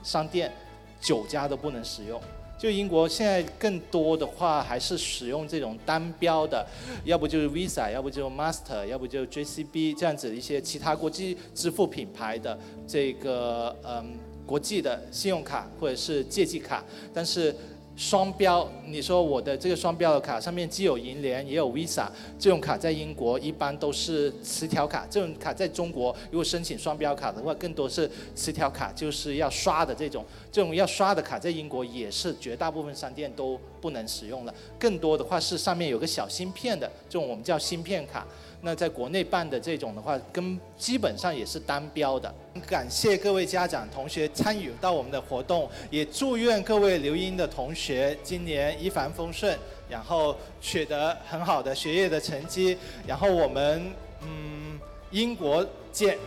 商店九家都不能使用。就英国现在更多的话还是使用这种单标的，要不就是 Visa，要不就 Master，要不就 JCB 这样子一些其他国际支付品牌的这个嗯国际的信用卡或者是借记卡，但是。双标，你说我的这个双标的卡上面既有银联也有 Visa，这种卡在英国一般都是磁条卡，这种卡在中国如果申请双标卡的话，更多是磁条卡，就是要刷的这种，这种要刷的卡在英国也是绝大部分商店都不能使用了，更多的话是上面有个小芯片的，这种我们叫芯片卡。那在国内办的这种的话，跟基本上也是单标的。感谢各位家长同学参与到我们的活动，也祝愿各位留英的同学今年一帆风顺，然后取得很好的学业的成绩，然后我们嗯英国见。